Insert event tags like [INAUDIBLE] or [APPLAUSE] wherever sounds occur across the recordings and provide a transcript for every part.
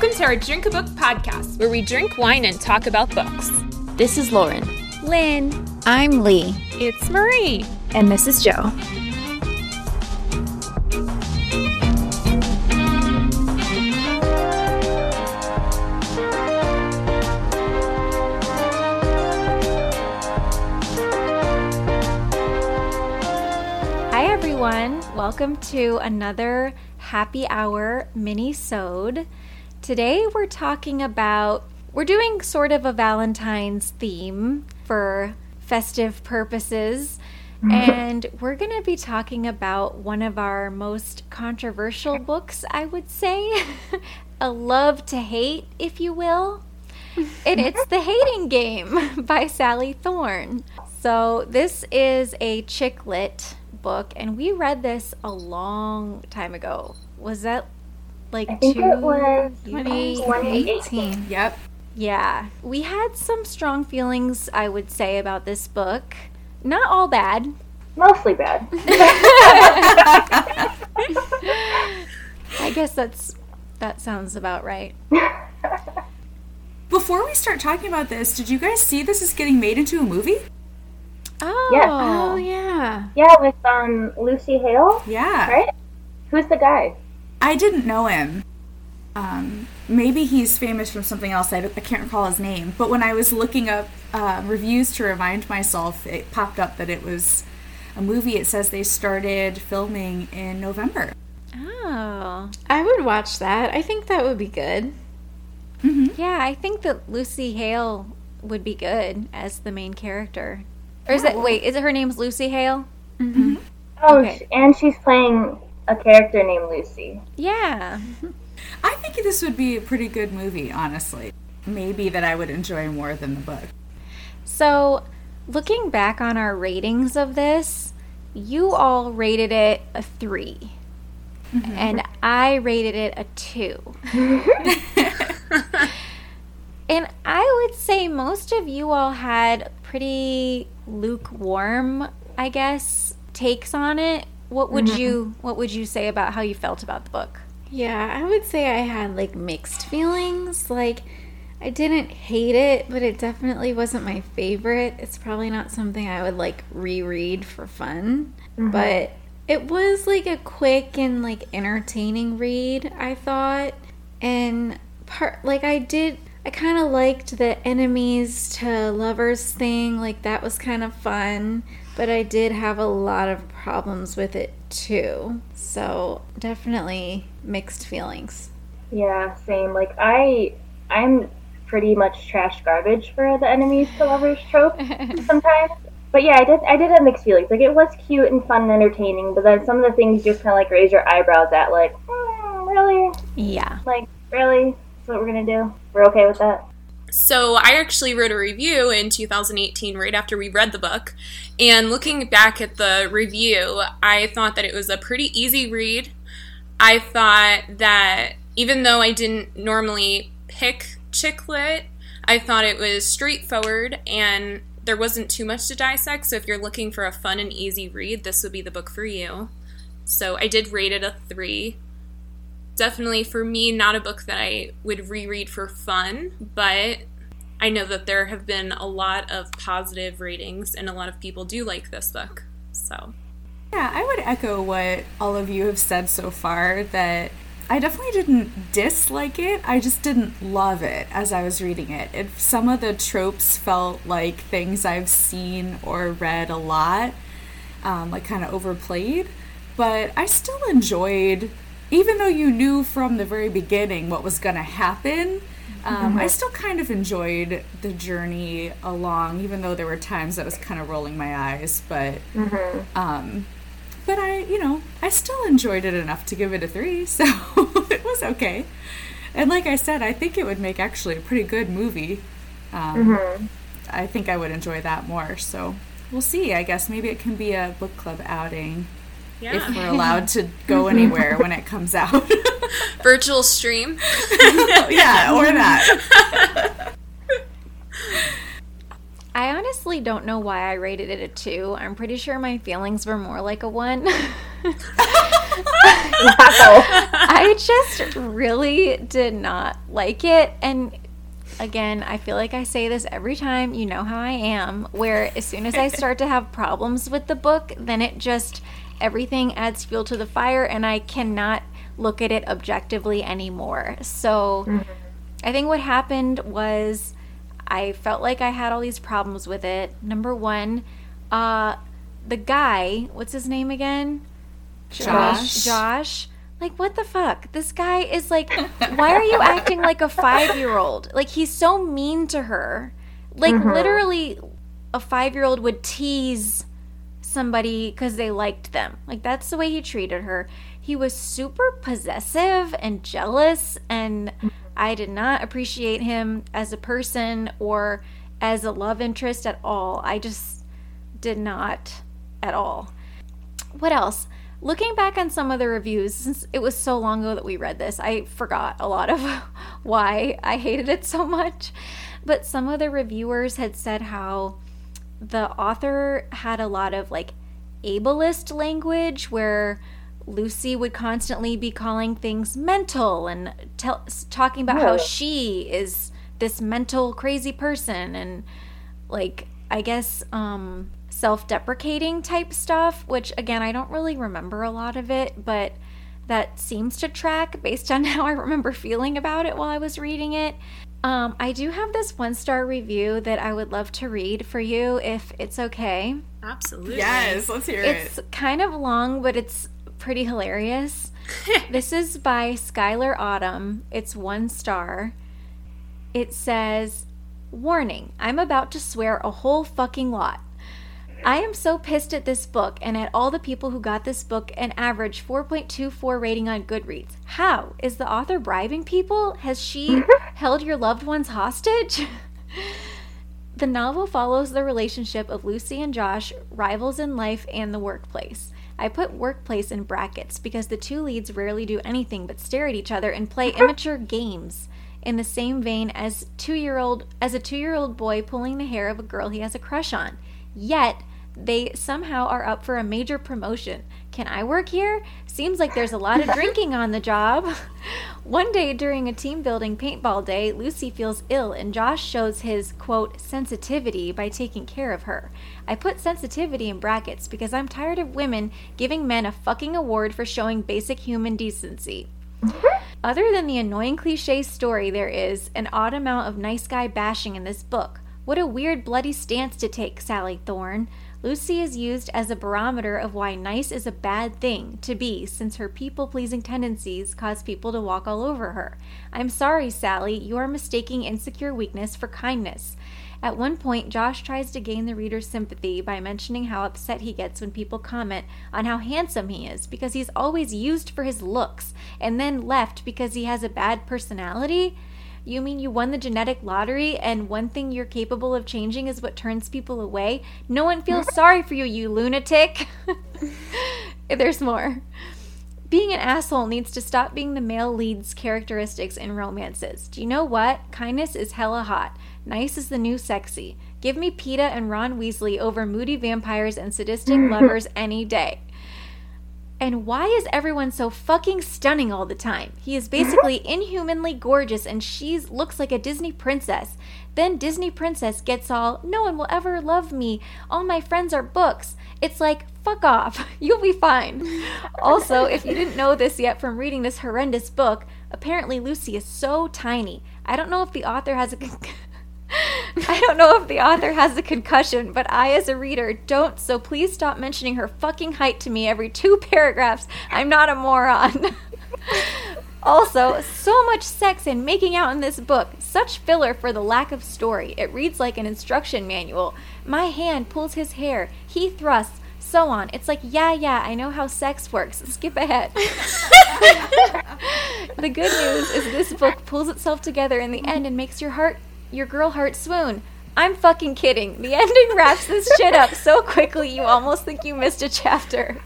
Welcome to our Drink a Book podcast, where we drink wine and talk about books. This is Lauren. Lynn. I'm Lee. It's Marie. And this is Joe. Hi everyone. Welcome to another happy hour mini-sode. Today we're talking about we're doing sort of a Valentine's theme for festive purposes. Mm-hmm. and we're going to be talking about one of our most controversial books, I would say. [LAUGHS] a love to hate, if you will. And mm-hmm. it's The Hating Game [LAUGHS] by Sally Thorne. So, this is a chick lit book, and we read this a long time ago. Was that like I think two, it was 2018? Yep. Yeah, we had some strong feelings, I would say, about this book. Not all bad. Mostly bad. [LAUGHS] I guess that's that sounds about right. [LAUGHS] Before we start talking about this, did you guys see this is getting made into a movie? Oh, Yes. Oh, yeah. yeah, with um Lucy Hale, Yeah. right? Who's the guy? I didn't know him. Um, maybe he's famous from something else. I, I can't recall his name. But when I was looking up uh, reviews to remind myself, it popped up that it was a movie. It says they started filming in November. oh, I would watch that. I think that would be good. yeah. I think that Lucy Hale would be good as the main character. Or is it? Wait, is it her name's Lucy Hale? Oh, Okay. and she's playing a character named Lucy. Yeah. I think this would be a pretty good movie, honestly. Maybe that I would enjoy more than the book. So, looking back on our ratings of this, you all rated it a 3 mm-hmm. and I rated it a two. [LAUGHS] and I would say most of you all had pretty lukewarm, I guess, takes on it. What would mm-hmm. you What would you say about how you felt about the book? Yeah, I would say I had like mixed feelings. Like, I didn't hate it, but it definitely wasn't my favorite. It's probably not something I would like reread for fun, mm-hmm. but it was like a quick and like entertaining read, I thought. And part like I did I kind of liked the enemies to lovers thing, like that was kind of fun, but I did have a lot of problems with it too. So, definitely mixed feelings. Yeah, same. Like I, I'm pretty much trash garbage for the enemies to lovers trope [LAUGHS] sometimes. But yeah, I did. I did have mixed feelings. Like it was cute and fun and entertaining, but then some of the things just kind of like raise your eyebrows at. Like, hmm, really? Yeah. Like, really? That's what we're gonna do? We're okay with that? So I actually wrote a review in 2018 right after we read the book. And looking back at the review, I thought that it was a pretty easy read. I thought that even though I didn't normally pick chick lit, I thought it was straightforward and there wasn't too much to dissect. So if you're looking for a fun and easy read, this would be the book for you. So I did rate it a three definitely for me not a book that I would reread for fun, but I know that there have been a lot of positive ratings and a lot of people do like this book. So, Yeah, I would echo what all of you have said so far that I definitely didn't dislike it. I just didn't love it as I was reading it. it. Some of the tropes felt like things I've seen or read a lot, um, like kind of overplayed. But I still enjoyed, even though you knew from the very beginning what was going to happen. Um, I still kind of enjoyed the journey along, even though there were times I was kind of rolling my eyes. But um, but I, you know, I still enjoyed it enough to give it a three, [LAUGHS] so it was okay. And like I said, I think it would make actually a pretty good movie. Um, I think I would enjoy that more. So we'll see. I guess maybe it can be a book club outing yeah. if we're [LAUGHS] allowed to go anywhere when it comes out. [LAUGHS] Virtual stream. [LAUGHS] yeah, or that. I honestly don't know why I rated it a two. I'm pretty sure my feelings were more like a one. I just really did not like it. And again, I feel like I say this every time. You know how I am, where as soon as I start to have problems with the book, then it just, everything adds fuel to the fire, and I cannot look at it objectively anymore. So mm-hmm. I think what happened was I felt like I had all these problems with it. Number one, uh, the guy, what's his name again? Josh. Josh. Like, what the fuck? This guy is like, [LAUGHS] why are you acting like a five year old? Like, he's so mean to her. Like, mm-hmm. literally, a five year old would tease somebody because they liked them. Like, that's the way he treated her. He was super possessive and jealous, and I did not appreciate him as a person or as a love interest at all. I just did not at all. What else? Looking back on some of the reviews, since it was so long ago that we read this, I forgot a lot of [LAUGHS] why I hated it so much. But some of the reviewers had said how the author had a lot of like ableist language where Lucy would constantly be calling things mental and tell, talking about yeah. how she is this mental crazy person and like I guess um self deprecating type stuff, which again, I don't really remember a lot of it, but that seems to track based on [LAUGHS] how I remember feeling about it while I was reading it. Um, I do have this one star review that I would love to read for you if it's okay. Absolutely. Yes, let's hear it's it. It's kind of long, but it's pretty hilarious. [LAUGHS] this is by Skylar Autumn. It's one star. It says, Warning, I'm about to swear a whole fucking lot. I am so pissed at this book and at all the people who got this book an average 4.24 rating on Goodreads. How? Is the author bribing people? Has she [LAUGHS] held your loved ones hostage? [LAUGHS] the novel follows the relationship of Lucy and Josh, rivals in life and the workplace. I put workplace in brackets because the two leads rarely do anything but stare at each other and play [LAUGHS] immature games in the same vein as 2-year-old as a 2-year-old boy pulling the hair of a girl he has a crush on. Yet they somehow are up for a major promotion. Can I work here? Seems like there's a lot of drinking on the job. [LAUGHS] One day during a team building paintball day, Lucy feels ill and Josh shows his, quote, sensitivity by taking care of her. I put sensitivity in brackets because I'm tired of women giving men a fucking award for showing basic human decency. Other than the annoying cliche story, there is an odd amount of nice guy bashing in this book. What a weird, bloody stance to take, Sally Thorne. Lucy is used as a barometer of why nice is a bad thing to be, since her people pleasing tendencies cause people to walk all over her. I'm sorry, Sally, you are mistaking insecure weakness for kindness. At one point, Josh tries to gain the reader's sympathy by mentioning how upset he gets when people comment on how handsome he is because he's always used for his looks and then left because he has a bad personality. You mean you won the genetic lottery and one thing you're capable of changing is what turns people away? No one feels [LAUGHS] sorry for you, you lunatic. [LAUGHS] There's more. Being an asshole needs to stop being the male lead's characteristics in romances. Do you know what? Kindness is hella hot. Nice is the new sexy. Give me Peeta and Ron Weasley over moody vampires and sadistic [LAUGHS] lovers any day. And why is everyone so fucking stunning all the time? He is basically [LAUGHS] inhumanly gorgeous and she looks like a Disney princess. Then Disney princess gets all, no one will ever love me. All my friends are books. It's like, fuck off. [LAUGHS] You'll be fine. [LAUGHS] Also, if you didn't know this yet from reading this horrendous book, apparently Lucy is so tiny. I don't know if the author has a [LAUGHS] I don't know if the author has a concussion, but I, as a reader, don't, so please stop mentioning her fucking height to me every two [LAUGHS] paragraphs. I'm not a moron. [LAUGHS] also, so much sex and making out in this book. Such filler for the lack of story. It reads like an instruction manual. My hand pulls his hair. He thrusts. So on. It's like, yeah, yeah, I know how sex works. Skip ahead. the good news is this book pulls itself together in the end and makes your heart your girl heart swoon. I'm fucking kidding. The ending wraps this shit up so quickly you almost think you missed a chapter.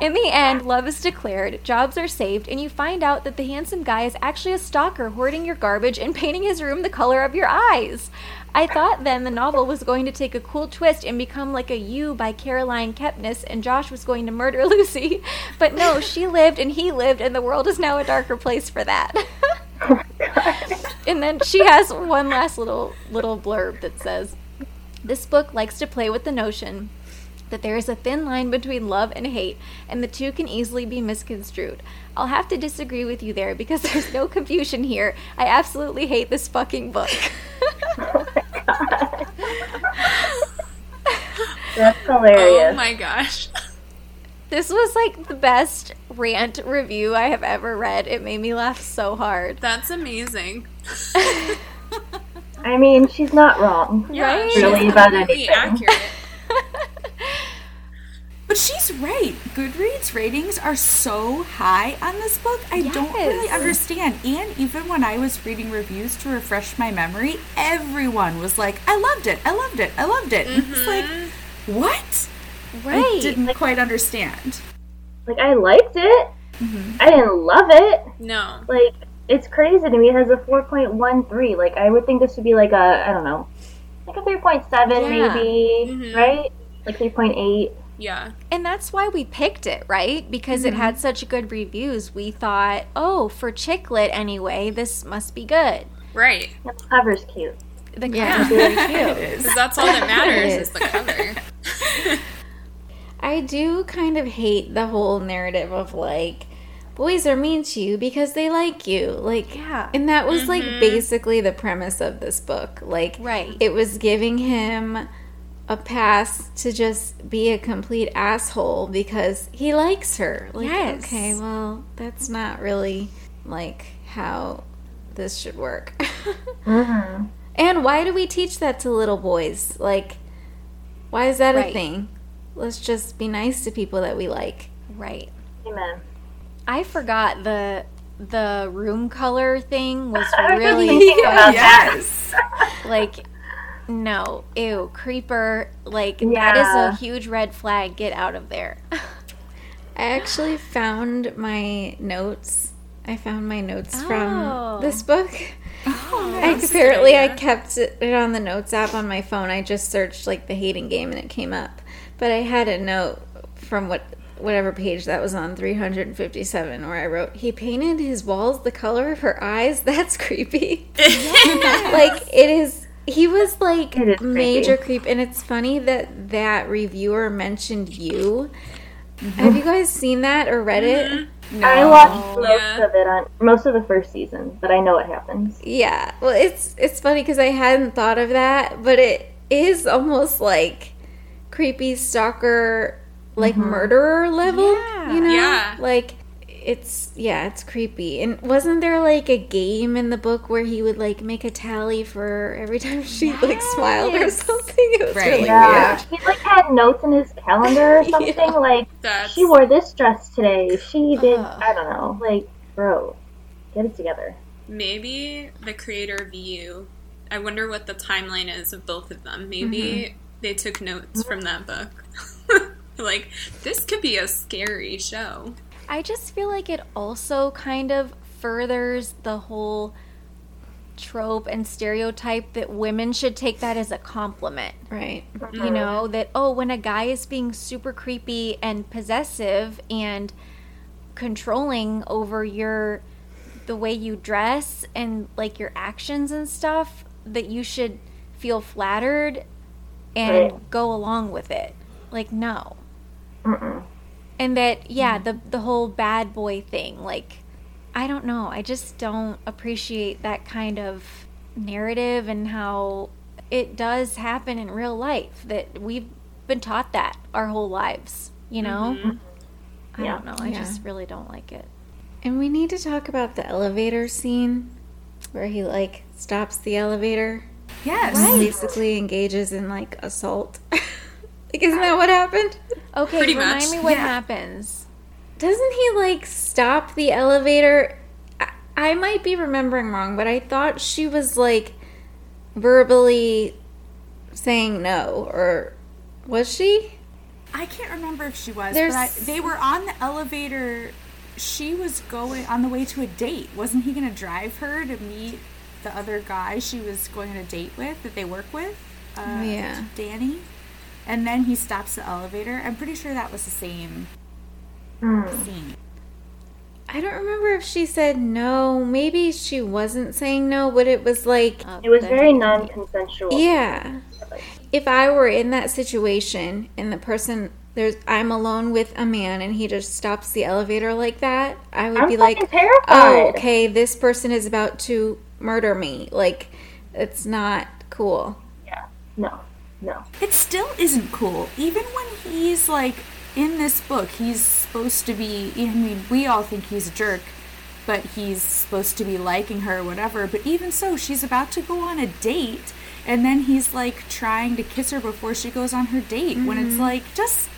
In the end, love is declared, jobs are saved, and you find out that the handsome guy is actually a stalker hoarding your garbage and painting his room the color of your eyes. I thought then the novel was going to take a cool twist and become like a You by Caroline Kepnes, and Josh was going to murder [LAUGHS] Lucy. But no, she lived and he lived, and the world is now a darker place for that. [LAUGHS] [LAUGHS] and then she has one last little little blurb that says, "This book likes to play with the notion." That there is a thin line between love and hate, and the two can easily be misconstrued. I'll have to disagree with you there because [LAUGHS] there's no confusion here. I absolutely hate this fucking book. [LAUGHS] That's hilarious. Oh my gosh. This was like the best rant review I have ever read. It made me laugh so hard. That's amazing. I mean, she's not wrong. Yeah, Right? she's Really about completely anything. accurate. [LAUGHS] But she's right. Goodreads ratings are so high on this book. I don't really understand. And even when I was reading reviews to refresh my memory, everyone was like, I loved it. I loved it. I loved it. And It's like, mm-hmm. what? I Right. didn't quite understand. Like, I liked it. I didn't love it. No. Like, it's crazy to me. It has a 4.13. Like, I would think this would be like a, I don't know, like a 3.7 Yeah. maybe, Mhm. right? Like 3.8. Yeah. And that's why we picked it, right? Because it had such good reviews. We thought, oh, for chick lit anyway, this must be good. Right. The cover's cute. The Yeah. cover's very [LAUGHS] It cute. is. That's all that matters It is the cover. [LAUGHS] I do kind of hate the whole narrative of like boys are mean to you because they like you. Like Yeah. and that was like basically the premise of this book. Like Right. it was giving him a pass to just be a complete asshole because he likes her. Like Yes. okay, well, that's not really like how this should work. [LAUGHS] Mm-hmm. And why do we teach that to little boys? Like, why is that Right. a thing? Let's just be nice to people that we like. Right. Amen. I forgot the the room color thing was [LAUGHS] I was just really thinking yes. [LAUGHS] like no, ew, creeper. Like that is a huge red flag. Get out of there. [LAUGHS] I actually found my notes. I found my notes Oh. from this book. Oh, I, That's a good apparently, I kept it on the notes app on my phone. I just searched like the hating game and it came up. But I had a note from what whatever page that was on 357 where I wrote he painted his walls the color of her eyes. [LAUGHS] That's creepy. like it is he was like It is creepy. major creep and it's funny that that reviewer mentioned you. Mm-hmm. Have you guys seen that or read it? I watched most Yeah. of it on most of the first season, but I know what happens. Yeah. Well, it's it's funny because I hadn't thought of that, but it is almost like creepy stalker, like murderer level. Yeah. You know, Yeah. like it's yeah, it's creepy. And wasn't there like a game in the book where he would like make a tally for every time she like smiled or something? [LAUGHS] It was Right. really Yeah, weird. he like had notes in his calendar or [LAUGHS] something. Yeah. Like That's she wore this dress today. She did. Ugh. I don't know. Like, bro, get it together. maybe the creator of you. I wonder what the timeline is of both of them. Maybe Mm-hmm. They took notes from that book. [LAUGHS] like this could be a scary show. I just feel like it also kind of furthers the whole trope and stereotype that women should take that as a compliment. Right. You know, that, oh, when a guy is being super creepy and possessive and controlling over your, the way you dress and like your actions and stuff, that you should feel flattered and Right. go along with it. Like, no. Mm-mm. And that, yeah, the, the whole bad boy thing, like, I don't know. I just don't appreciate that kind of narrative and how it does happen in real life. That we've been taught that our whole lives, you know? Mm-hmm. I Yeah. don't know. I Yeah. just really don't like it. And we need to talk about the elevator scene where he like stops the elevator. Yes. basically engages in like assault. [LAUGHS] like, isn't that what happened? Okay, Pretty remind much. me what Yeah. happens. Doesn't he like stop the elevator? I, I might be remembering wrong, but I thought she was like verbally saying no, or was she? I can't remember if she was, There's- but I, they were on the elevator. She was going on the way to a date. Wasn't he going to drive her to meet the other guy she was going on a date with that they work with? Uh, yeah. Danny. And then he stops the elevator. I'm pretty sure that was the same Hmm. scene. I don't remember if she said no. Maybe she wasn't saying no, but it was like, It was very non-consensual. yeah. If I were in that situation and the person there's I'm alone with a man and he just stops the elevator like that, I would I'm be like, terrified. "Oh, okay, this person is about to murder me." Like it's not cool. Yeah. No. No. It still isn't cool. Even when he's like in this book, he's supposed to be. I mean, we all think he's a jerk, but he's supposed to be liking her or whatever. But even so, she's about to go on a date, and then he's like trying to kiss her before she goes on her date. When it's mm-hmm. like, just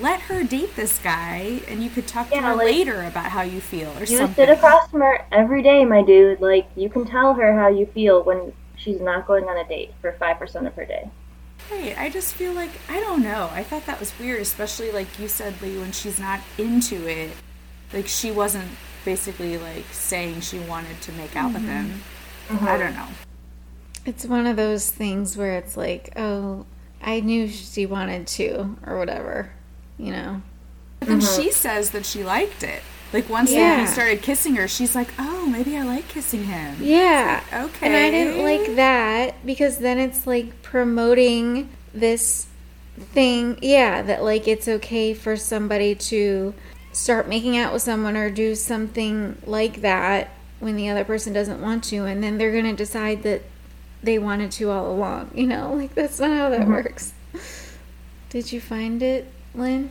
let her date this guy, and you could talk to her like- later about how you feel or something. You sit something. across from her every day, my dude. Like you can tell her how you feel when she's not going on a date for five percent of her day. Right. I just feel like I don't know. I thought that was weird, especially like you said, Lee, when she's not into it. Like she wasn't basically like saying she wanted to make out with mm-hmm. him. Mm-hmm. I don't know. It's one of those things where it's like, "Oh, I knew she wanted to or whatever." You know. But then she mm-hmm. says that she liked it. Like once Yeah. he started kissing her, she's like, "Oh, maybe I like kissing him." Yeah. Okay. And I didn't like that because then it's like promoting this thing, yeah, that like it's okay for somebody to start making out with someone or do something like that when the other person doesn't want to and then they're going to decide that they wanted to all along, you know? Like that's not how that mm-hmm. works. Did you find it, Lynn?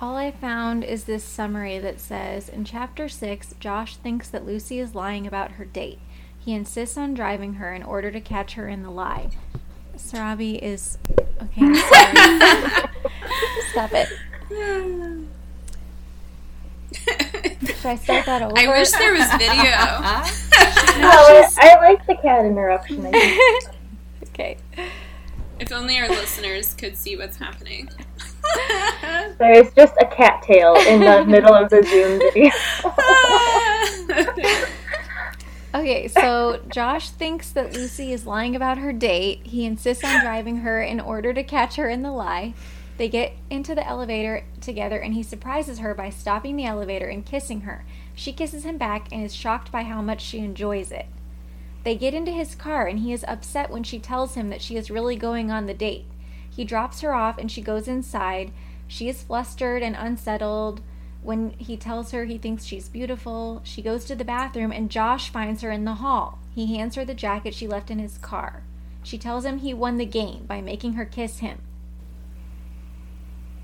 All I found is this summary that says In chapter 6, Josh thinks that Lucy is lying about her date. He insists on driving her in order to catch her in the lie. Sarabi is. Okay, I'm sorry. [LAUGHS] Stop it. Should I start that over? I wish there was video. [LAUGHS] No, I, [LAUGHS] I like the cat interruption. Okay. if only our listeners could see what's happening. There's just a cattail in the [LAUGHS] middle of the Zoom video. [LAUGHS] Okay, so Josh thinks that Lucy is lying about her date. He insists on driving her in order to catch her in the lie. They get into the elevator together and he surprises her by stopping the elevator and kissing her. She kisses him back and is shocked by how much she enjoys it. They get into his car and he is upset when she tells him that she is really going on the date. He drops her off and she goes inside. She is flustered and unsettled. When he tells her he thinks she's beautiful, she goes to the bathroom and Josh finds her in the hall. He hands her the jacket she left in his car. She tells him he won the game by making her kiss him.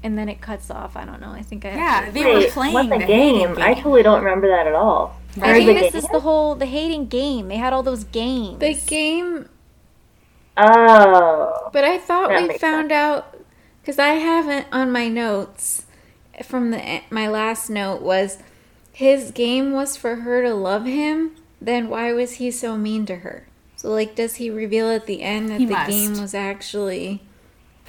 And then it cuts off. I don't know. I think I Yeah, actually- they were playing what's the the game? hating I totally don't remember that at all. I think this game? is the whole the hating game. They had all those games. The game Oh. But I thought we makes found out because I haven't on my notes from the my last note was his game was for her to love him. Then why was he so mean to her? So like, does he reveal at the end that He the must. game was actually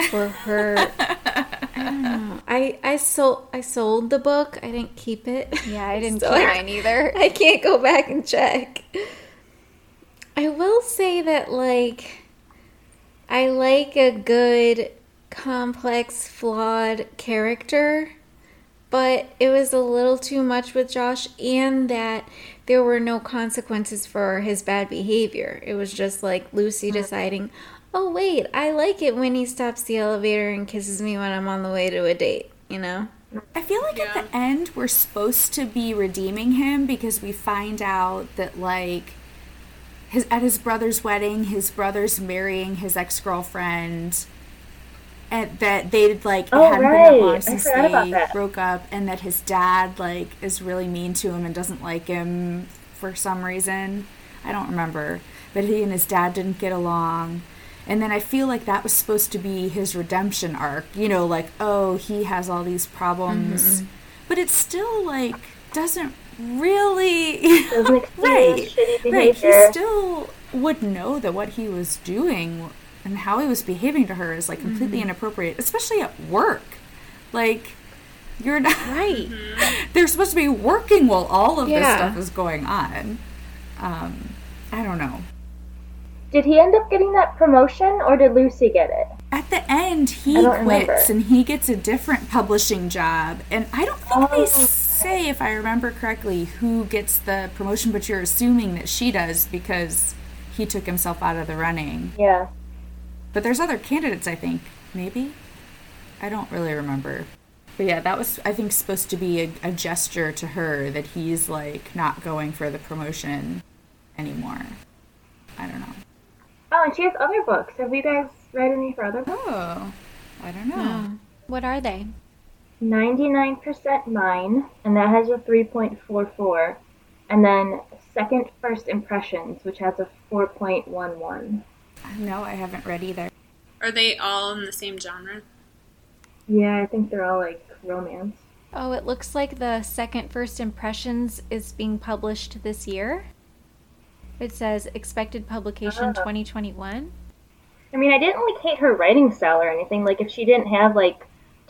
for her? [LAUGHS] I don't know. I I sold I sold the book. I didn't keep it. yeah, I didn't [LAUGHS] So keep mine either. I can't go back and check. I will say that, like, I like a good, complex, flawed character, but it was a little too much with Josh, and that there were no consequences for his bad behavior. It was just like Lucy mm. deciding, oh, wait, I like it when he stops the elevator and kisses me when I'm on the way to a date, you know? I feel like at the end we're supposed to be redeeming him because we find out that like his at his brother's wedding, his brother's marrying his ex girlfriend, and that they'd like Oh, hadn't been right. that long since they broke up, and that his dad like is really mean to him and doesn't like him for some reason. I don't remember, but he and his dad didn't get along. And then I feel like that was supposed to be his redemption arc. You know, like, oh, he has all these problems. Mm-hmm. But it still, like, doesn't really. [LAUGHS] Right. Right. He still would know that what he was doing and how he was behaving to her is, like, completely Mm-hmm. inappropriate, especially at work. Like, you're not. [LAUGHS] Right. [LAUGHS] They're supposed to be working while all of this stuff is going on. Um, I don't know. Did he end up getting that promotion, or did Lucy get it? At the end, he quits remember. and he gets a different publishing job. And I don't think Oh. they say, if I remember correctly, who gets the promotion, but you're assuming that she does because he took himself out of the running. Yeah. But there's other candidates, I think. Maybe? I don't really remember. But yeah, that was, I think, supposed to be a, a gesture to her that he's, like, not going for the promotion anymore. I don't know. Oh, and she has other books. Have you guys read any of her other books? Oh, I don't know. What are they? 99% Mine, and that has a 3.44. And then Second First Impressions, which has a 4.11. No, I haven't read either. Are they all in the same genre? Yeah, I think they're all like romance. Oh, it looks like the second First Impressions is being published this year. It says expected publication Ah. 2021. I mean, I didn't like hate her writing style or anything. Like, if she didn't have like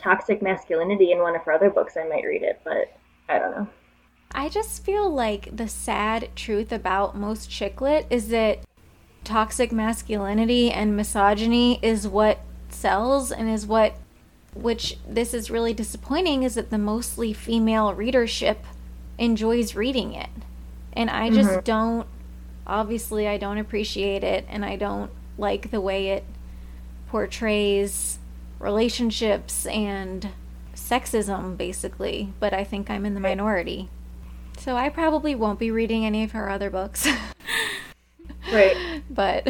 toxic masculinity in one of her other books, I might read it, but I don't know. I just feel like the sad truth about most chick lit is that toxic masculinity and misogyny is what sells and is what which this is really disappointing is that the mostly female readership enjoys reading it. And I just mm-hmm. don't obviously I don't appreciate it and I don't like the way it portrays relationships and sexism basically, but I think I'm in the minority. So I probably won't be reading any of her other books. [LAUGHS] Right. but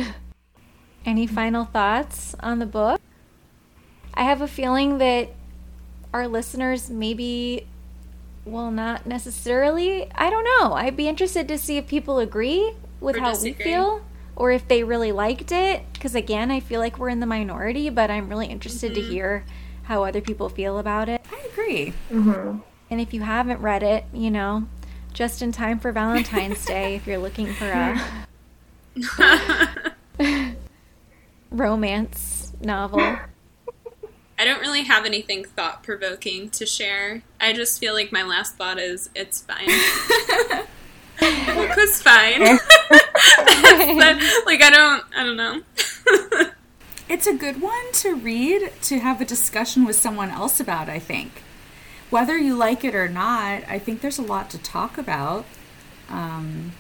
any final thoughts on the book? I have a feeling that our listeners maybe will not necessarily. I don't know. I'd be interested to see if people agree with Or how disagree. we feel or if they really liked it. Because again, I feel like we're in the minority, but I'm really interested to hear how other people feel about it. I agree. Mm-hmm. And if you haven't read it, you know, just in time for Valentine's [LAUGHS] Day, if you're looking for a [LAUGHS] romance novel. I don't really have anything thought provoking to share. I just feel like my last thought is it's fine. [LAUGHS] Book was fine. [LAUGHS] That's like I don't I don't know. [LAUGHS] It's a good one to read to have a discussion with someone else about, I think. Whether you like it or not, I think there's a lot to talk about. Um,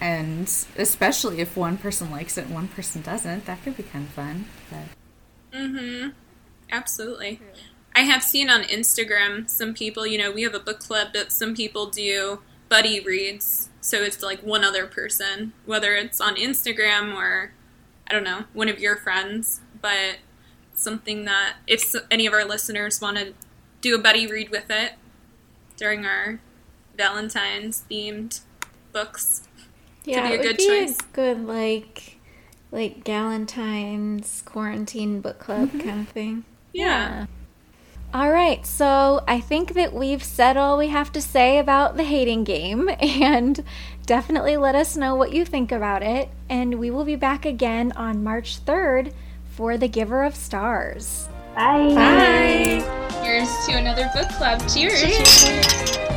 and especially if one person likes it and one person doesn't, that could be kind of fun. But mm-hmm. Absolutely. I have seen on Instagram some people, you know, we have a book club, but some people do buddy reads. So it's like one other person, whether it's on Instagram or, I don't know, one of your friends. But something that if any of our listeners want to do a buddy read with it during our Valentine's themed books, Yeah, be a it would good be choice. a good like like Galentine's quarantine book club mm-hmm. kind of thing. yeah. All right, so I think that we've said all we have to say about the hating game, [LAUGHS] and definitely let us know what you think about it. And we will be back again on March 3rd for The Giver of Stars. Bye. Bye. Here's to another book club. Cheers.